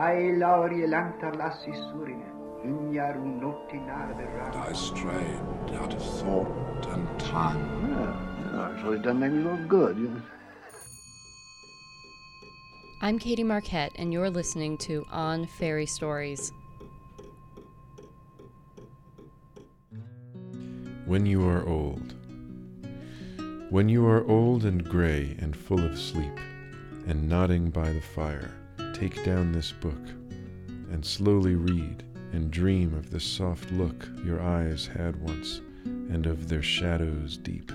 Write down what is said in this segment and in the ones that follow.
ai lauri lantar lassi surine, ignaru notti narve I strayed out of thought and time. Ah, ah, well, so it doesn't make me look good. You know? I'm Katie Marquette, and you're listening to On Fairy Stories. When you are old. When you are old and gray and full of sleep, and nodding by the fire, take down this book, and slowly read, and dream of the soft look your eyes had once, and of their shadows deep.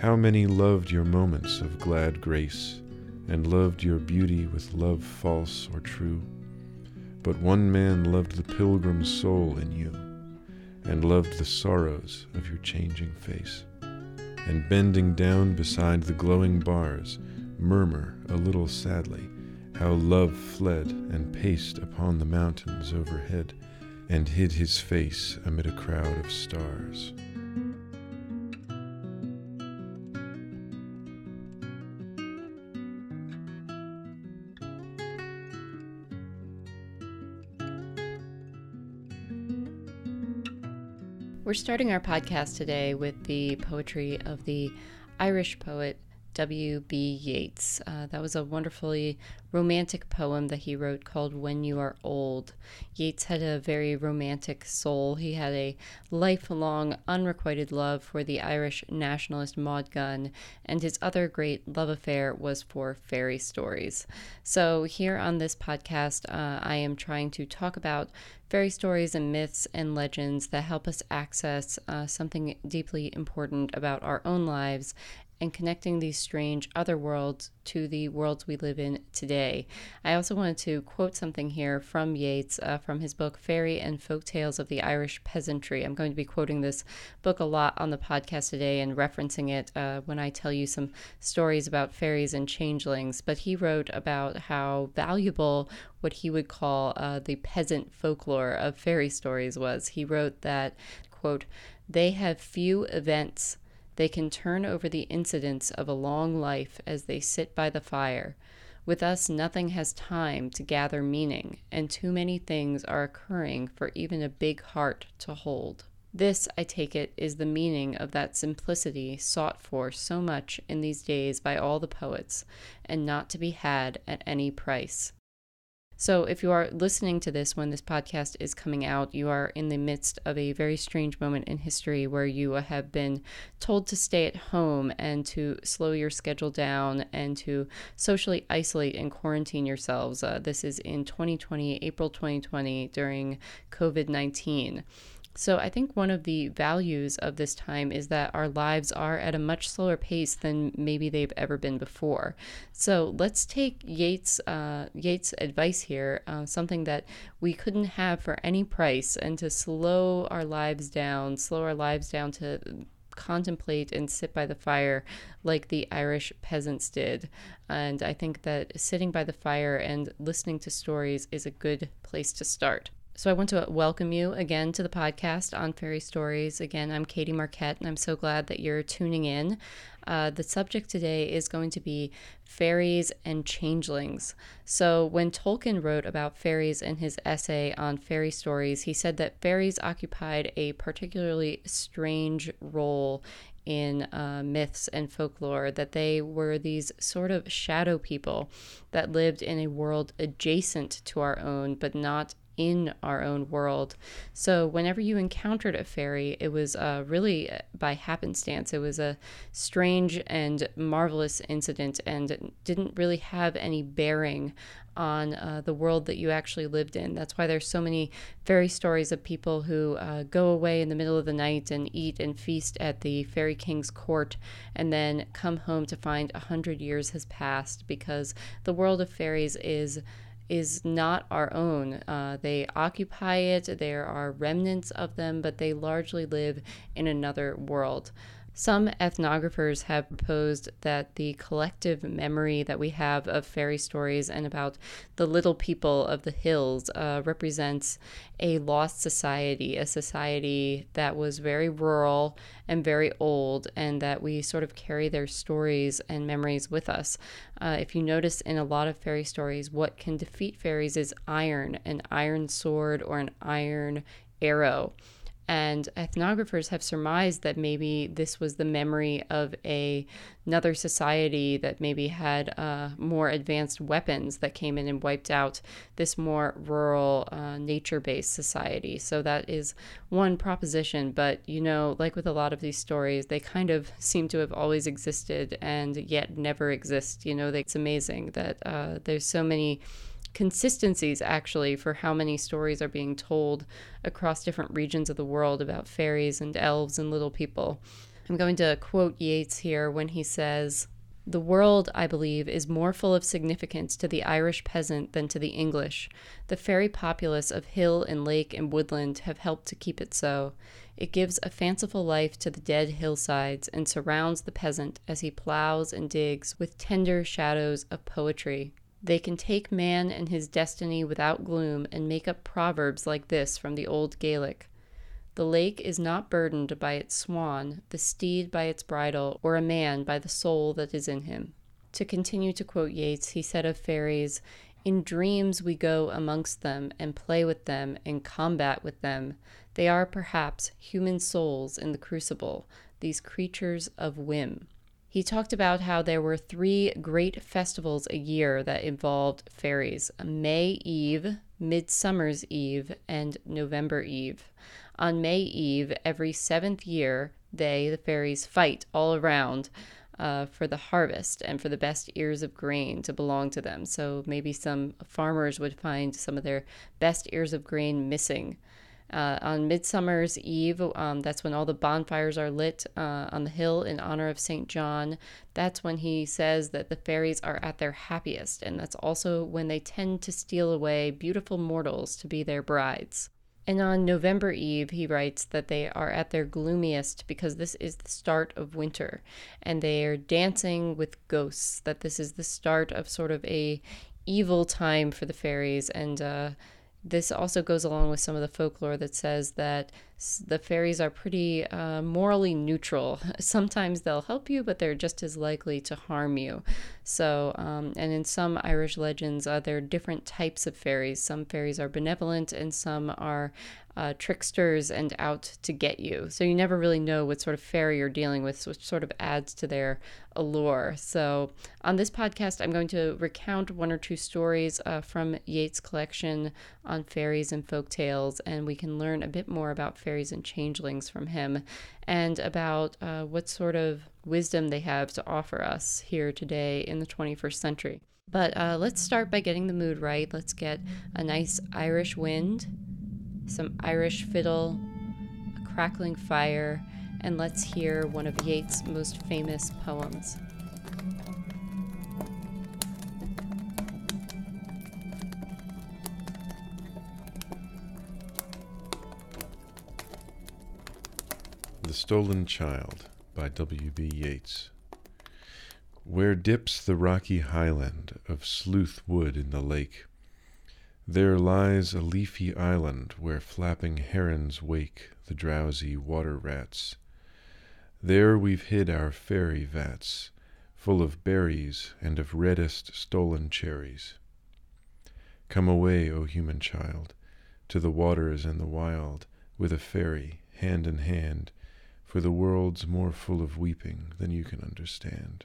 How many loved your moments of glad grace, and loved your beauty with love false or true? But one man loved the pilgrim soul in you, and loved the sorrows of your changing face. And bending down beside the glowing bars, murmur a little sadly how love fled and paced upon the mountains overhead, and hid his face amid a crowd of stars. We're starting our podcast today with the poetry of the Irish poet W.B. Yeats. Uh, that was a wonderfully romantic poem that he wrote called When You Are Old. Yeats had a very romantic soul. He had a lifelong, unrequited love for the Irish nationalist Maud Gonne, and his other great love affair was for fairy stories. So, here on this podcast, uh, I am trying to talk about fairy stories and myths and legends that help us access uh, something deeply important about our own lives and connecting these strange other worlds to the worlds we live in today. I also wanted to quote something here from Yeats uh, from his book Fairy and Folk Tales of the Irish Peasantry. I'm going to be quoting this book a lot on the podcast today and referencing it uh, when I tell you some stories about fairies and changelings. But he wrote about how valuable what he would call uh, the peasant folklore of fairy stories was. He wrote that, quote, they have few events they can turn over the incidents of a long life as they sit by the fire. With us, nothing has time to gather meaning, and too many things are occurring for even a big heart to hold. This, I take it, is the meaning of that simplicity sought for so much in these days by all the poets, and not to be had at any price. So, if you are listening to this when this podcast is coming out, you are in the midst of a very strange moment in history where you have been told to stay at home and to slow your schedule down and to socially isolate and quarantine yourselves. Uh, this is in 2020, April 2020, during COVID 19. So I think one of the values of this time is that our lives are at a much slower pace than maybe they've ever been before. So let's take Yeats uh, advice here, uh, something that we couldn't have for any price, and to slow our lives down, slow our lives down to contemplate and sit by the fire like the Irish peasants did. And I think that sitting by the fire and listening to stories is a good place to start. So I want to welcome you again to the podcast on Fairy Stories. Again, I'm Katie Marquette, and I'm so glad that you're tuning in. Uh, the subject today is going to be fairies and changelings. So, when Tolkien wrote about fairies in his essay on fairy stories, he said that fairies occupied a particularly strange role in uh, myths and folklore that they were these sort of shadow people that lived in a world adjacent to our own, but not in our own world. So, whenever you encountered a fairy, it was uh, really by happenstance. It was a strange and marvelous incident and didn't really have any bearing on uh, the world that you actually lived in. That's why there's so many fairy stories of people who uh, go away in the middle of the night and eat and feast at the fairy king's court and then come home to find a hundred years has passed because the world of fairies is is not our own. Uh, they occupy it, there are remnants of them, but they largely live in another world. Some ethnographers have proposed that the collective memory that we have of fairy stories and about the little people of the hills uh, represents a lost society, a society that was very rural and very old, and that we sort of carry their stories and memories with us. Uh, if you notice in a lot of fairy stories, what can defeat fairies is iron, an iron sword or an iron arrow. And ethnographers have surmised that maybe this was the memory of a, another society that maybe had uh, more advanced weapons that came in and wiped out this more rural, uh, nature based society. So that is one proposition. But, you know, like with a lot of these stories, they kind of seem to have always existed and yet never exist. You know, it's amazing that uh, there's so many consistencies actually for how many stories are being told across different regions of the world about fairies and elves and little people. I'm going to quote Yeats here when he says, the world, I believe, is more full of significance to the Irish peasant than to the English. The fairy populace of hill and lake and woodland have helped to keep it so. It gives a fanciful life to the dead hillsides and surrounds the peasant as he plows and digs with tender shadows of poetry. They can take man and his destiny without gloom and make up proverbs like this from the old Gaelic. The lake is not burdened by its swan, the steed by its bridle, or a man by the soul that is in him. To continue to quote Yeats, he said of fairies, In dreams we go amongst them and play with them and combat with them. They are perhaps human souls in the crucible, these creatures of whim. He talked about how there were three great festivals a year that involved fairies May Eve, Midsummer's Eve, and November Eve. On May Eve, every seventh year, they, the fairies, fight all around. Uh, for the harvest and for the best ears of grain to belong to them. So maybe some farmers would find some of their best ears of grain missing uh, on Midsummer's Eve, um, that's when all the bonfires are lit uh, on the hill in honor of St. John. That's when he says that the fairies are at their happiest, and that's also when they tend to steal away beautiful mortals to be their brides. And on November Eve, he writes that they are at their gloomiest because this is the start of winter and they are dancing with ghosts, that this is the start of sort of a evil time for the fairies and uh, this also goes along with some of the folklore that says that the fairies are pretty uh, morally neutral. Sometimes they'll help you, but they're just as likely to harm you. So, um, and in some Irish legends, uh, there are different types of fairies. Some fairies are benevolent, and some are uh, tricksters and out to get you. So you never really know what sort of fairy you're dealing with, which sort of adds to their allure. So on this podcast, I'm going to recount one or two stories uh, from Yeats' collection on fairies and folk tales, and we can learn a bit more about fairies and changelings from him and about uh, what sort of wisdom they have to offer us here today in the 21st century. But uh, let's start by getting the mood right. Let's get a nice Irish wind some Irish fiddle, a crackling fire, and let's hear one of Yeats' most famous poems. The Stolen Child by W.B. Yeats. Where dips the rocky highland of Sleuth Wood in the lake, there lies a leafy island where flapping herons wake the drowsy water rats. There we've hid our fairy vats, full of berries and of reddest stolen cherries. Come away, O human child, to the waters and the wild, with a fairy, hand in hand, for the world's more full of weeping than you can understand.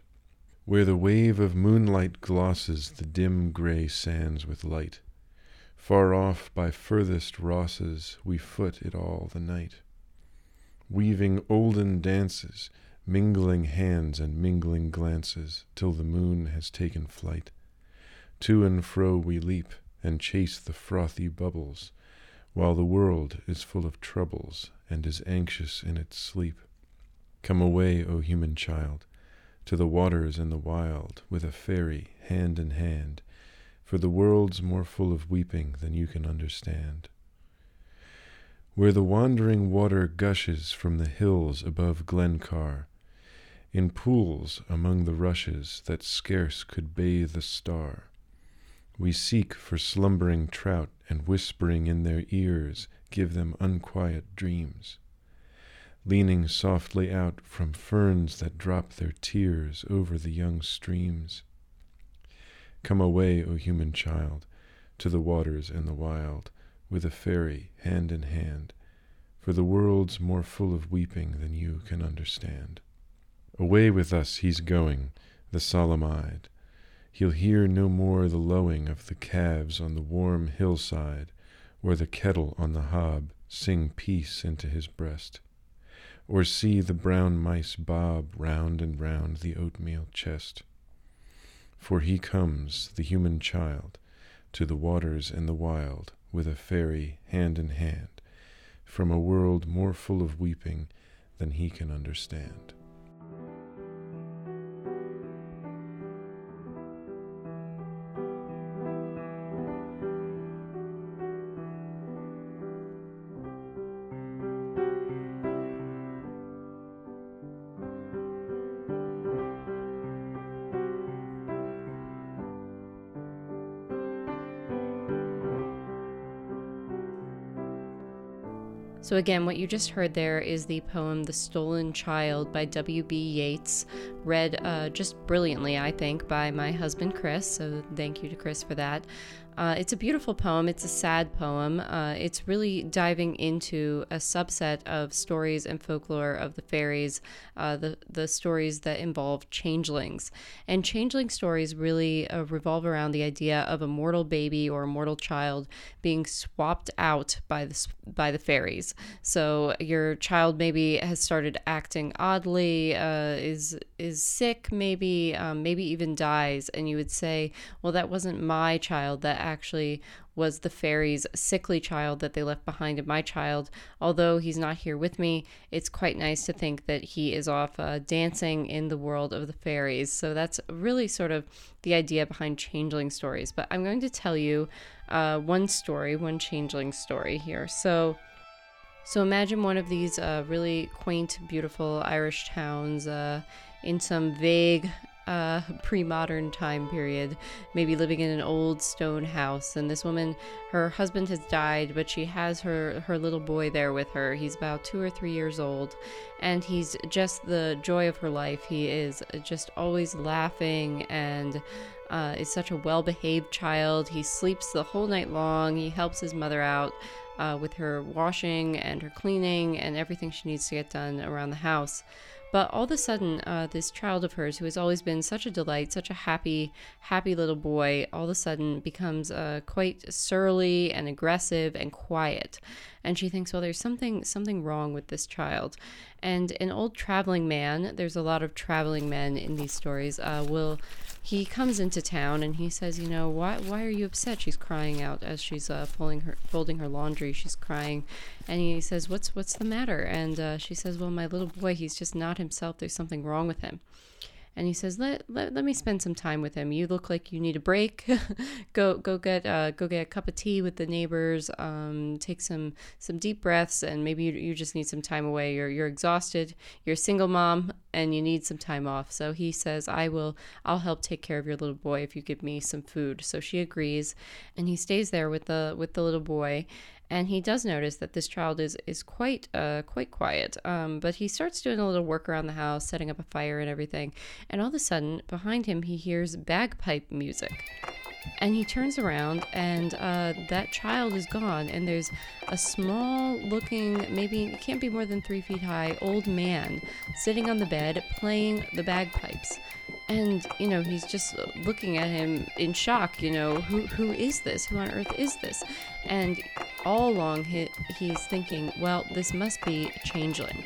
Where the wave of moonlight glosses the dim gray sands with light, Far off by furthest Rosses we foot it all the night, Weaving olden dances, mingling hands and mingling glances, Till the moon has taken flight. To and fro we leap and chase the frothy bubbles, While the world is full of troubles and is anxious in its sleep. Come away, O human child, to the waters and the wild, With a fairy hand in hand for the world's more full of weeping than you can understand. Where the wandering water gushes from the hills above Glencar, in pools among the rushes that scarce could bathe a star. We seek for slumbering trout, and whispering in their ears, give them unquiet dreams. Leaning softly out from ferns that drop their tears over the young streams. Come away, O human child, to the waters and the wild, with a fairy hand in hand, for the world's more full of weeping than you can understand. Away with us he's going, the solemn eyed. He'll hear no more the lowing of the calves on the warm hillside, or the kettle on the hob sing peace into his breast, or see the brown mice bob round and round the oatmeal chest. For he comes, the human child, to the waters and the wild, with a fairy hand in hand, from a world more full of weeping than he can understand. So, again, what you just heard there is the poem The Stolen Child by W.B. Yeats, read uh, just brilliantly, I think, by my husband Chris. So, thank you to Chris for that. Uh, it's a beautiful poem. It's a sad poem. Uh, it's really diving into a subset of stories and folklore of the fairies, uh, the the stories that involve changelings. And changeling stories really uh, revolve around the idea of a mortal baby or a mortal child being swapped out by the by the fairies. So your child maybe has started acting oddly, uh, is sick, maybe um, maybe even dies, and you would say, well, that wasn't my child. That actually was the fairy's sickly child that they left behind in my child. Although he's not here with me, it's quite nice to think that he is off uh, dancing in the world of the fairies. So that's really sort of the idea behind changeling stories. But I'm going to tell you uh, one story, one changeling story here. So. So imagine one of these uh, really quaint, beautiful Irish towns uh, in some vague uh, pre-modern time period, maybe living in an old stone house. And this woman, her husband has died, but she has her her little boy there with her. He's about two or three years old, and he's just the joy of her life. He is just always laughing and. Uh, is such a well behaved child. He sleeps the whole night long. He helps his mother out uh, with her washing and her cleaning and everything she needs to get done around the house. But all of a sudden, uh, this child of hers, who has always been such a delight, such a happy, happy little boy, all of a sudden becomes uh, quite surly and aggressive and quiet. And she thinks, well, there's something something wrong with this child. And an old traveling man, there's a lot of traveling men in these stories, uh, will he comes into town and he says, you know, why why are you upset? She's crying out as she's uh, folding her folding her laundry. She's crying, and he says, what's what's the matter? And uh, she says, well, my little boy, he's just not himself. There's something wrong with him and he says, let, let, let me spend some time with him. You look like you need a break. go go get uh, go get a cup of tea with the neighbors. Um, take some some deep breaths, and maybe you, you just need some time away. You're you're exhausted. You're a single mom, and you need some time off. So he says, I will. I'll help take care of your little boy if you give me some food. So she agrees, and he stays there with the with the little boy and he does notice that this child is is quite uh, quite quiet. Um, but he starts doing a little work around the house, setting up a fire and everything. And all of a sudden, behind him, he hears bagpipe music. And he turns around, and uh, that child is gone. And there's a small looking, maybe can't be more than three feet high, old man sitting on the bed playing the bagpipes and you know he's just looking at him in shock you know who who is this? Who on earth is this? And all along he, he's thinking well this must be a changeling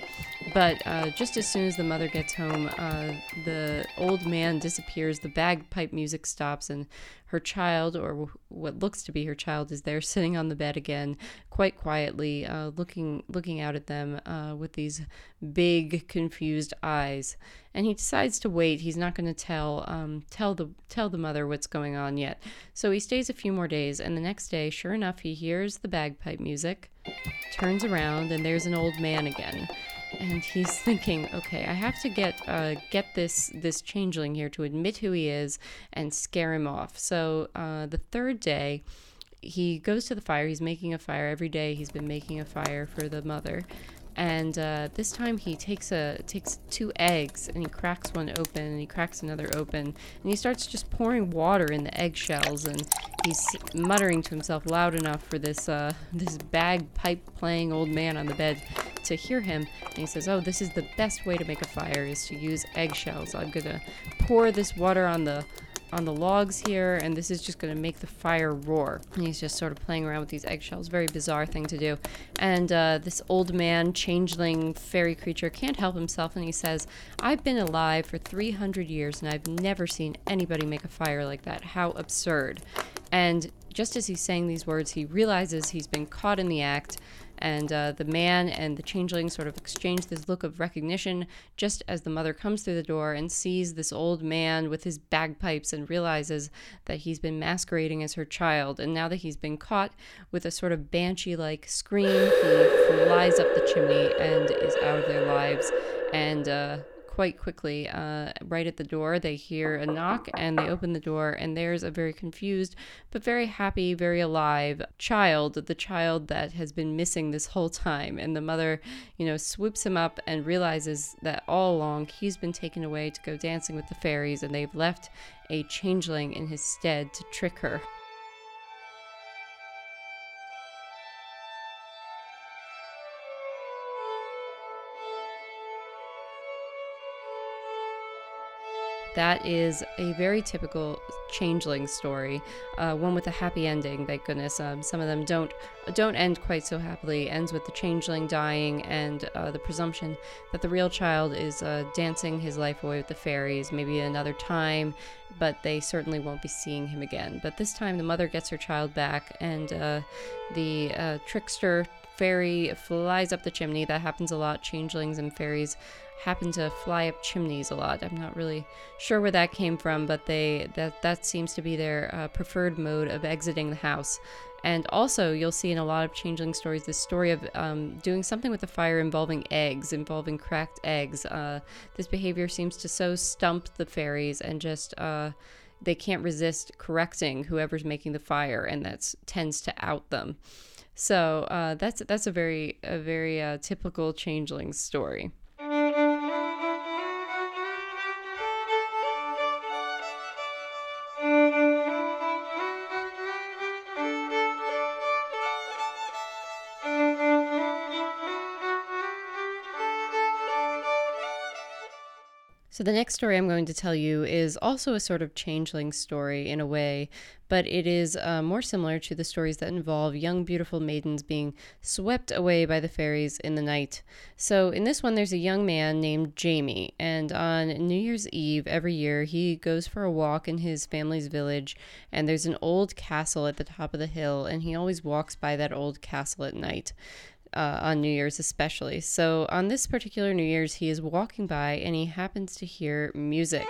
but uh, just as soon as the mother gets home, uh, the old man disappears, the bagpipe music stops, and her child, or what looks to be her child, is there sitting on the bed again, quite quietly, uh, looking looking out at them uh, with these big, confused eyes. And he decides to wait. He's not going to tell um, tell the tell the mother what's going on yet. So he stays a few more days, and the next day, sure enough, he hears the bagpipe music, turns around, and there's an old man again and he's thinking, okay, I have to get uh, get this this changeling here to admit who he is and scare him off. So uh, the third day, he goes to the fire. He's making a fire every day. He's been making a fire for the mother, and uh, this time he takes a takes two eggs and he cracks one open and he cracks another open and he starts just pouring water in the eggshells and he's muttering to himself loud enough for this uh, this bagpipe playing old man on the bed to hear him. And he says oh this is the best way to make a fire is to use eggshells. I'm gonna pour this water on the on the logs here, and this is just going to make the fire roar. And he's just sort of playing around with these eggshells. Very bizarre thing to do. And uh, this old man, changeling fairy creature, can't help himself, and he says, I've been alive for 300 years, and I've never seen anybody make a fire like that. How absurd. And just as he's saying these words, he realizes he's been caught in the act and uh, the man and the changeling sort of exchange this look of recognition just as the mother comes through the door and sees this old man with his bagpipes and realizes that he's been masquerading as her child. And now that he's been caught with a sort of banshee like scream, he flies up the chimney and is out of their lives. And uh, quite quickly. Uh, right at the door, they hear a knock and they open the door, and there's a very confused but very happy, very alive child, the child that has been missing this whole time. And the mother, you know, swoops him up and realizes that all along he's been taken away to go dancing with the fairies, and they've left a changeling in his stead to trick her. That is a very typical changeling story, uh, one with a happy ending. Thank goodness. Um, some of them don't don't end quite so happily. Ends with the changeling dying and uh, the presumption that the real child is uh, dancing his life away with the fairies, maybe another time, but they certainly won't be seeing him again. But this time, the mother gets her child back, and uh, the uh, trickster fairy flies up the chimney. That happens a lot. Changelings and fairies happen to fly up chimneys a lot. I'm not really sure where that came from, but they that that seems to be their uh, preferred mode of exiting the house. And also, you'll see in a lot of changeling stories this story of um, doing something with the fire involving eggs, involving cracked eggs. Uh, this behavior seems to so stump the fairies and just uh, they can't resist correcting whoever's making the fire, and that tends to out them. So uh, that's that's a very a very uh, typical changeling story. So, the next story I'm going to tell you is also a sort of changeling story in a way, but it is uh, more similar to the stories that involve young, beautiful maidens being swept away by the fairies in the night. So, in this one, there's a young man named Jamie, and on New Year's Eve every year, he goes for a walk in his family's village, and there's an old castle at the top of the hill, and he always walks by that old castle at night uh, on New Year's, especially. So, on this particular New Year's, he is walking by and he happens to hear music,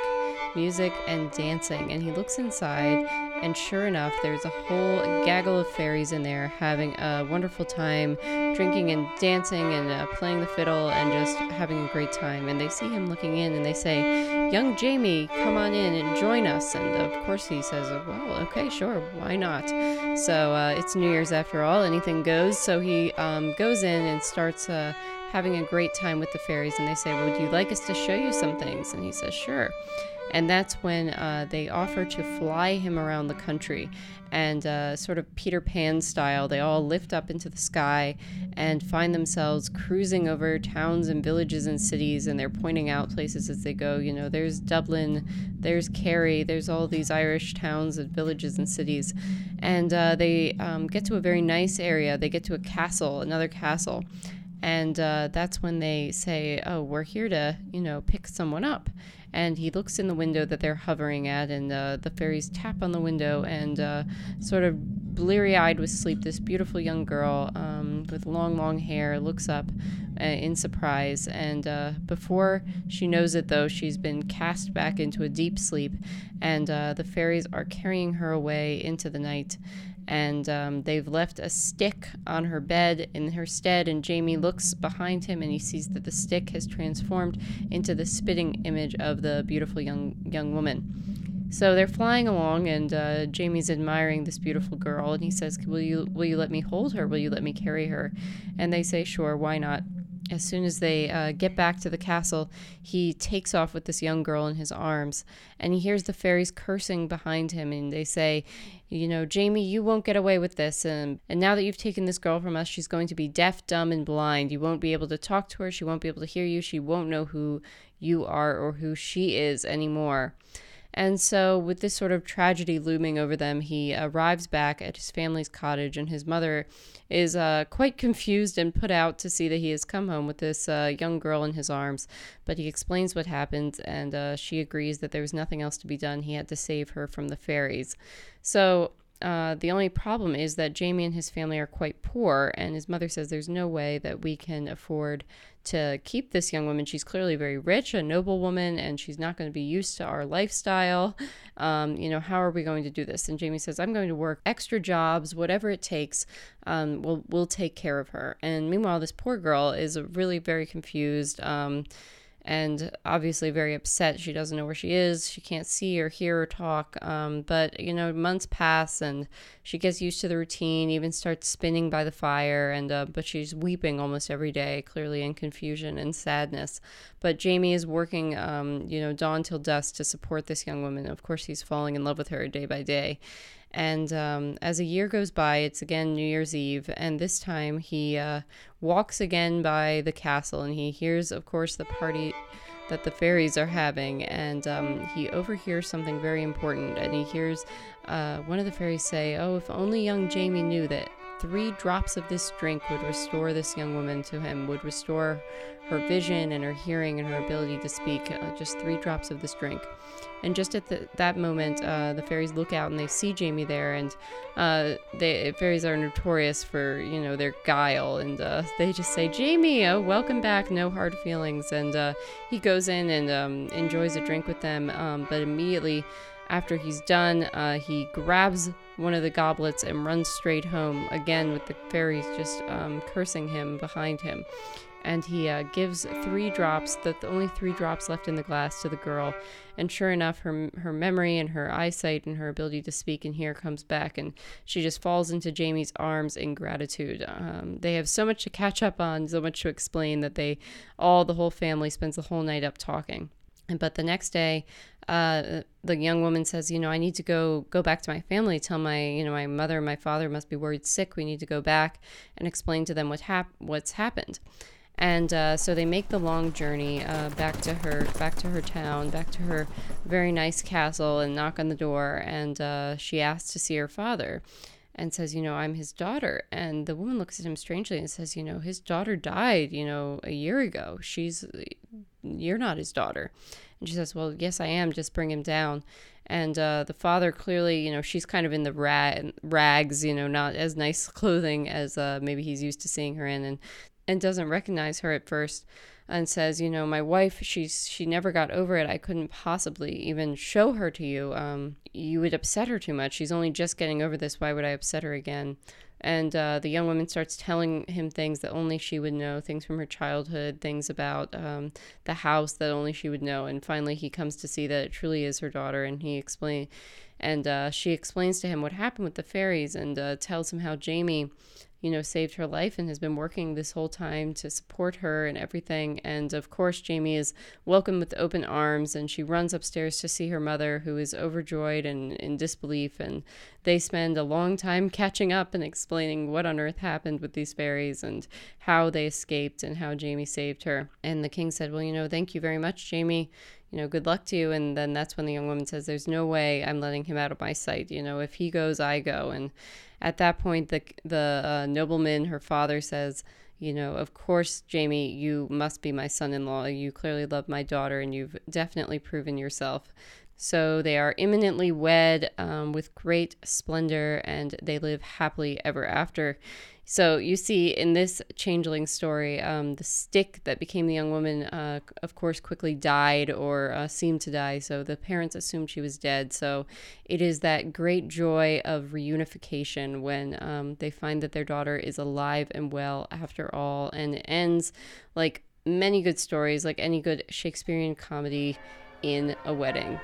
music and dancing. And he looks inside, and sure enough, there's a whole gaggle of fairies in there having a wonderful time, drinking and dancing and uh, playing the fiddle and just having a great time. And they see him looking in and they say, Young Jamie, come on in and join us. And of course, he says, Well, okay, sure, why not? So uh, it's New Year's after all, anything goes. So he um, goes in and starts uh, having a great time with the fairies. And they say, Would you like us to show you some things? And he says, Sure. And that's when uh, they offer to fly him around the country. And uh, sort of Peter Pan style, they all lift up into the sky and find themselves cruising over towns and villages and cities. And they're pointing out places as they go. You know, there's Dublin, there's Kerry, there's all these Irish towns and villages and cities. And uh, they um, get to a very nice area. They get to a castle, another castle. And uh, that's when they say, Oh, we're here to, you know, pick someone up and he looks in the window that they're hovering at, and uh, the fairies tap on the window and uh, sort of bleary eyed with sleep, this beautiful young girl um, with long, long hair looks up uh, in surprise. And uh, before she knows it, though, she's been cast back into a deep sleep, and uh, the fairies are carrying her away into the night. And um, they've left a stick on her bed in her stead. And Jamie looks behind him and he sees that the stick has transformed into the spitting image of the beautiful young young woman. So they're flying along, and uh, Jamie's admiring this beautiful girl, and he says, "Will you will you let me hold her? Will you let me carry her?" And they say, "Sure, why not?" As soon as they uh, get back to the castle, he takes off with this young girl in his arms, and he hears the fairies cursing behind him, and they say, "You know, Jamie, you won't get away with this, and and now that you've taken this girl from us, she's going to be deaf, dumb, and blind. You won't be able to talk to her. She won't be able to hear you. She won't know who you are or who she is anymore." And so, with this sort of tragedy looming over them, he arrives back at his family's cottage, and his mother is uh, quite confused and put out to see that he has come home with this uh, young girl in his arms. But he explains what happened, and uh, she agrees that there was nothing else to be done. He had to save her from the fairies. So, uh, the only problem is that Jamie and his family are quite poor, and his mother says there's no way that we can afford to keep this young woman. She's clearly very rich, a noble woman, and she's not going to be used to our lifestyle. Um, you know, how are we going to do this? And Jamie says, I'm going to work extra jobs, whatever it takes. Um, we'll we'll take care of her. And meanwhile, this poor girl is really very confused. Um, and obviously very upset. She doesn't know where she is. She can't see or hear or talk. Um, but, you know, months pass and she gets used to the routine, even starts spinning by the fire. And, uh, but she's weeping almost every day, clearly in confusion and sadness. But Jamie is working, um, you know, dawn till dusk to support this young woman. Of course, he's falling in love with her day by day. And um, as a year goes by, it's again New Year's Eve, and this time he uh, walks again by the castle and he hears, of course, the party that the fairies are having. And um, he overhears something very important, and he hears uh, one of the fairies say, Oh, if only young Jamie knew that three drops of this drink would restore this young woman to him, would restore her vision and her hearing and her ability to speak. Uh, just three drops of this drink. And just at the, that moment, uh, the fairies look out and they see Jamie there, and uh, they fairies are notorious for you know their guile, and uh, they just say, "Jamie, oh, welcome back, no hard feelings." And uh, he goes in and um, enjoys a drink with them, um, but immediately after he's done, uh, he grabs one of the goblets and runs straight home, again with the fairies just um, cursing him behind him. And he uh, gives three drops, the, the only three drops left in the glass, to the girl. And sure enough, her, her memory and her eyesight and her ability to speak and hear comes back, and she just falls into Jamie's arms in gratitude. Um, they have so much to catch up on, so much to explain that they all, the whole family, spends the whole night up talking. But the next day, uh, the young woman says, "You know, I need to go go back to my family. Tell my, you know, my mother and my father must be worried sick. We need to go back and explain to them what hap- what's happened." And uh, so they make the long journey uh, back to her, back to her town, back to her very nice castle, and knock on the door. And uh, she asks to see her father, and says, "You know, I'm his daughter." And the woman looks at him strangely and says, "You know, his daughter died. You know, a year ago. She's you're not his daughter. And she says, Well, yes, I am. Just bring him down. And uh, the father clearly, you know, she's kind of in the rag, rags, you know, not as nice clothing as uh, maybe he's used to seeing her in, and and doesn't recognize her at first, and says, you know, my wife, she's she never got over it. I couldn't possibly even show her to you. Um, you would upset her too much. She's only just getting over this. Why would I upset her again? And uh, the young woman starts telling him things that only she would know, things from her childhood, things about um, the house that only she would know. And finally, he comes to see that it truly is her daughter, and he explain, and uh, she explains to him what happened with the fairies, and uh, tells him how Jamie you know, saved her life and has been working this whole time to support her and everything. And of course, Jamie is welcomed with open arms and she runs upstairs to see her mother, who is overjoyed and in disbelief. And they spend a long time catching up and explaining what on earth happened with these fairies and how they escaped and how Jamie saved her. And the king said, Well, you know, thank you very much, Jamie you know, good luck to you. And then that's when the young woman says, There's no way I'm letting him out of my sight. You know, if he goes, I go. And at that point, the, the uh, nobleman, her father, says, You know, of course, Jamie, you must be my son in law. You clearly love my daughter, and you've definitely proven yourself. So they are imminently wed um, with great splendor and they live happily ever after. So you see in this changeling story, um, the stick that became the young woman, uh, of course, quickly died or uh, seemed to die. So the parents assumed she was dead. So it is that great joy of reunification when um, they find that their daughter is alive and well after all. And it ends like many good stories, like any good Shakespearean comedy, in a wedding.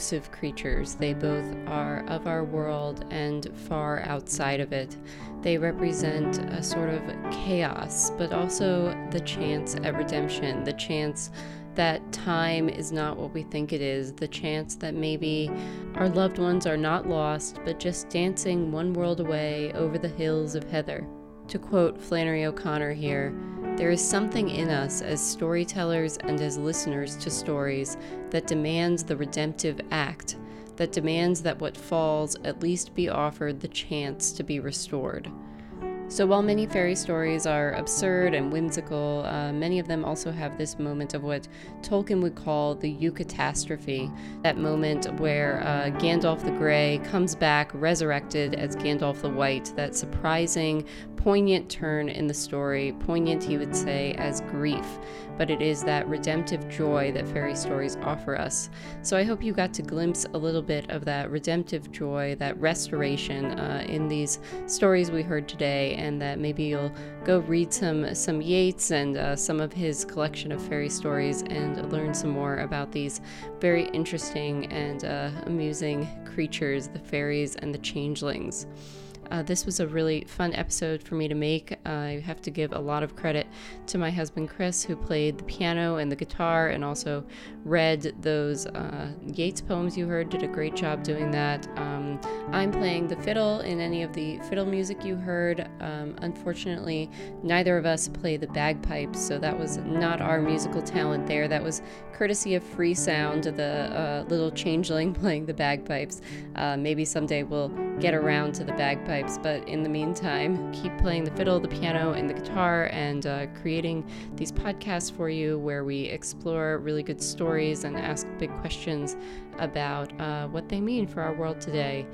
Elusive creatures. They both are of our world and far outside of it. They represent a sort of chaos, but also the chance at redemption, the chance that time is not what we think it is, the chance that maybe our loved ones are not lost, but just dancing one world away over the hills of heather. To quote Flannery O'Connor here, there is something in us as storytellers and as listeners to stories that demands the redemptive act, that demands that what falls at least be offered the chance to be restored. So, while many fairy stories are absurd and whimsical, uh, many of them also have this moment of what Tolkien would call the eucatastrophe that moment where uh, Gandalf the Grey comes back resurrected as Gandalf the White, that surprising, poignant turn in the story, poignant, he would say, as grief, but it is that redemptive joy that fairy stories offer us. So I hope you got to glimpse a little bit of that redemptive joy, that restoration uh, in these stories we heard today, and that maybe you'll go read some some Yeats and uh, some of his collection of fairy stories and learn some more about these very interesting and uh, amusing creatures, the fairies and the changelings. Uh, this was a really fun episode for me to make. I have to give a lot of credit to my husband Chris, who played the piano and the guitar and also read those uh, Yeats poems you heard, did a great job doing that. Um, I'm playing the fiddle in any of the fiddle music you heard. Um, unfortunately, neither of us play the bagpipes, so that was not our musical talent there. That was courtesy of Free Sound, the uh, little changeling playing the bagpipes. Uh, maybe someday we'll get around to the bagpipes, but in the meantime, keep playing the fiddle, the piano, and the guitar, and uh, creating these podcasts for you where we explore really good stories and ask big questions about uh, what they mean for our world today.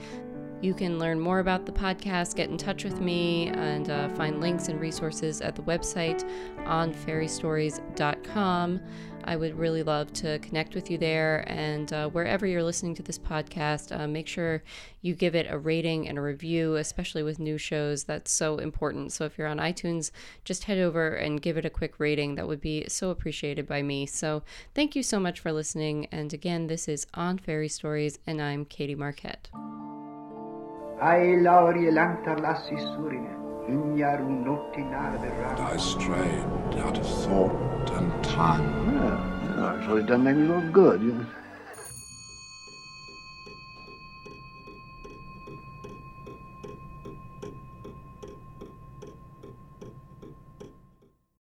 You can learn more about the podcast, get in touch with me, and uh, find links and resources at the website on fairystories.com. I would really love to connect with you there. And uh, wherever you're listening to this podcast, uh, make sure you give it a rating and a review, especially with new shows. That's so important. So if you're on iTunes, just head over and give it a quick rating. That would be so appreciated by me. So thank you so much for listening. And again, this is On Fairy Stories, and I'm Katie Marquette. Ai lauri lantar lassi surine, ignaru notti And I strayed out of thought and time. Eh, eh, well, you know, so it doesn't make me look good. You know.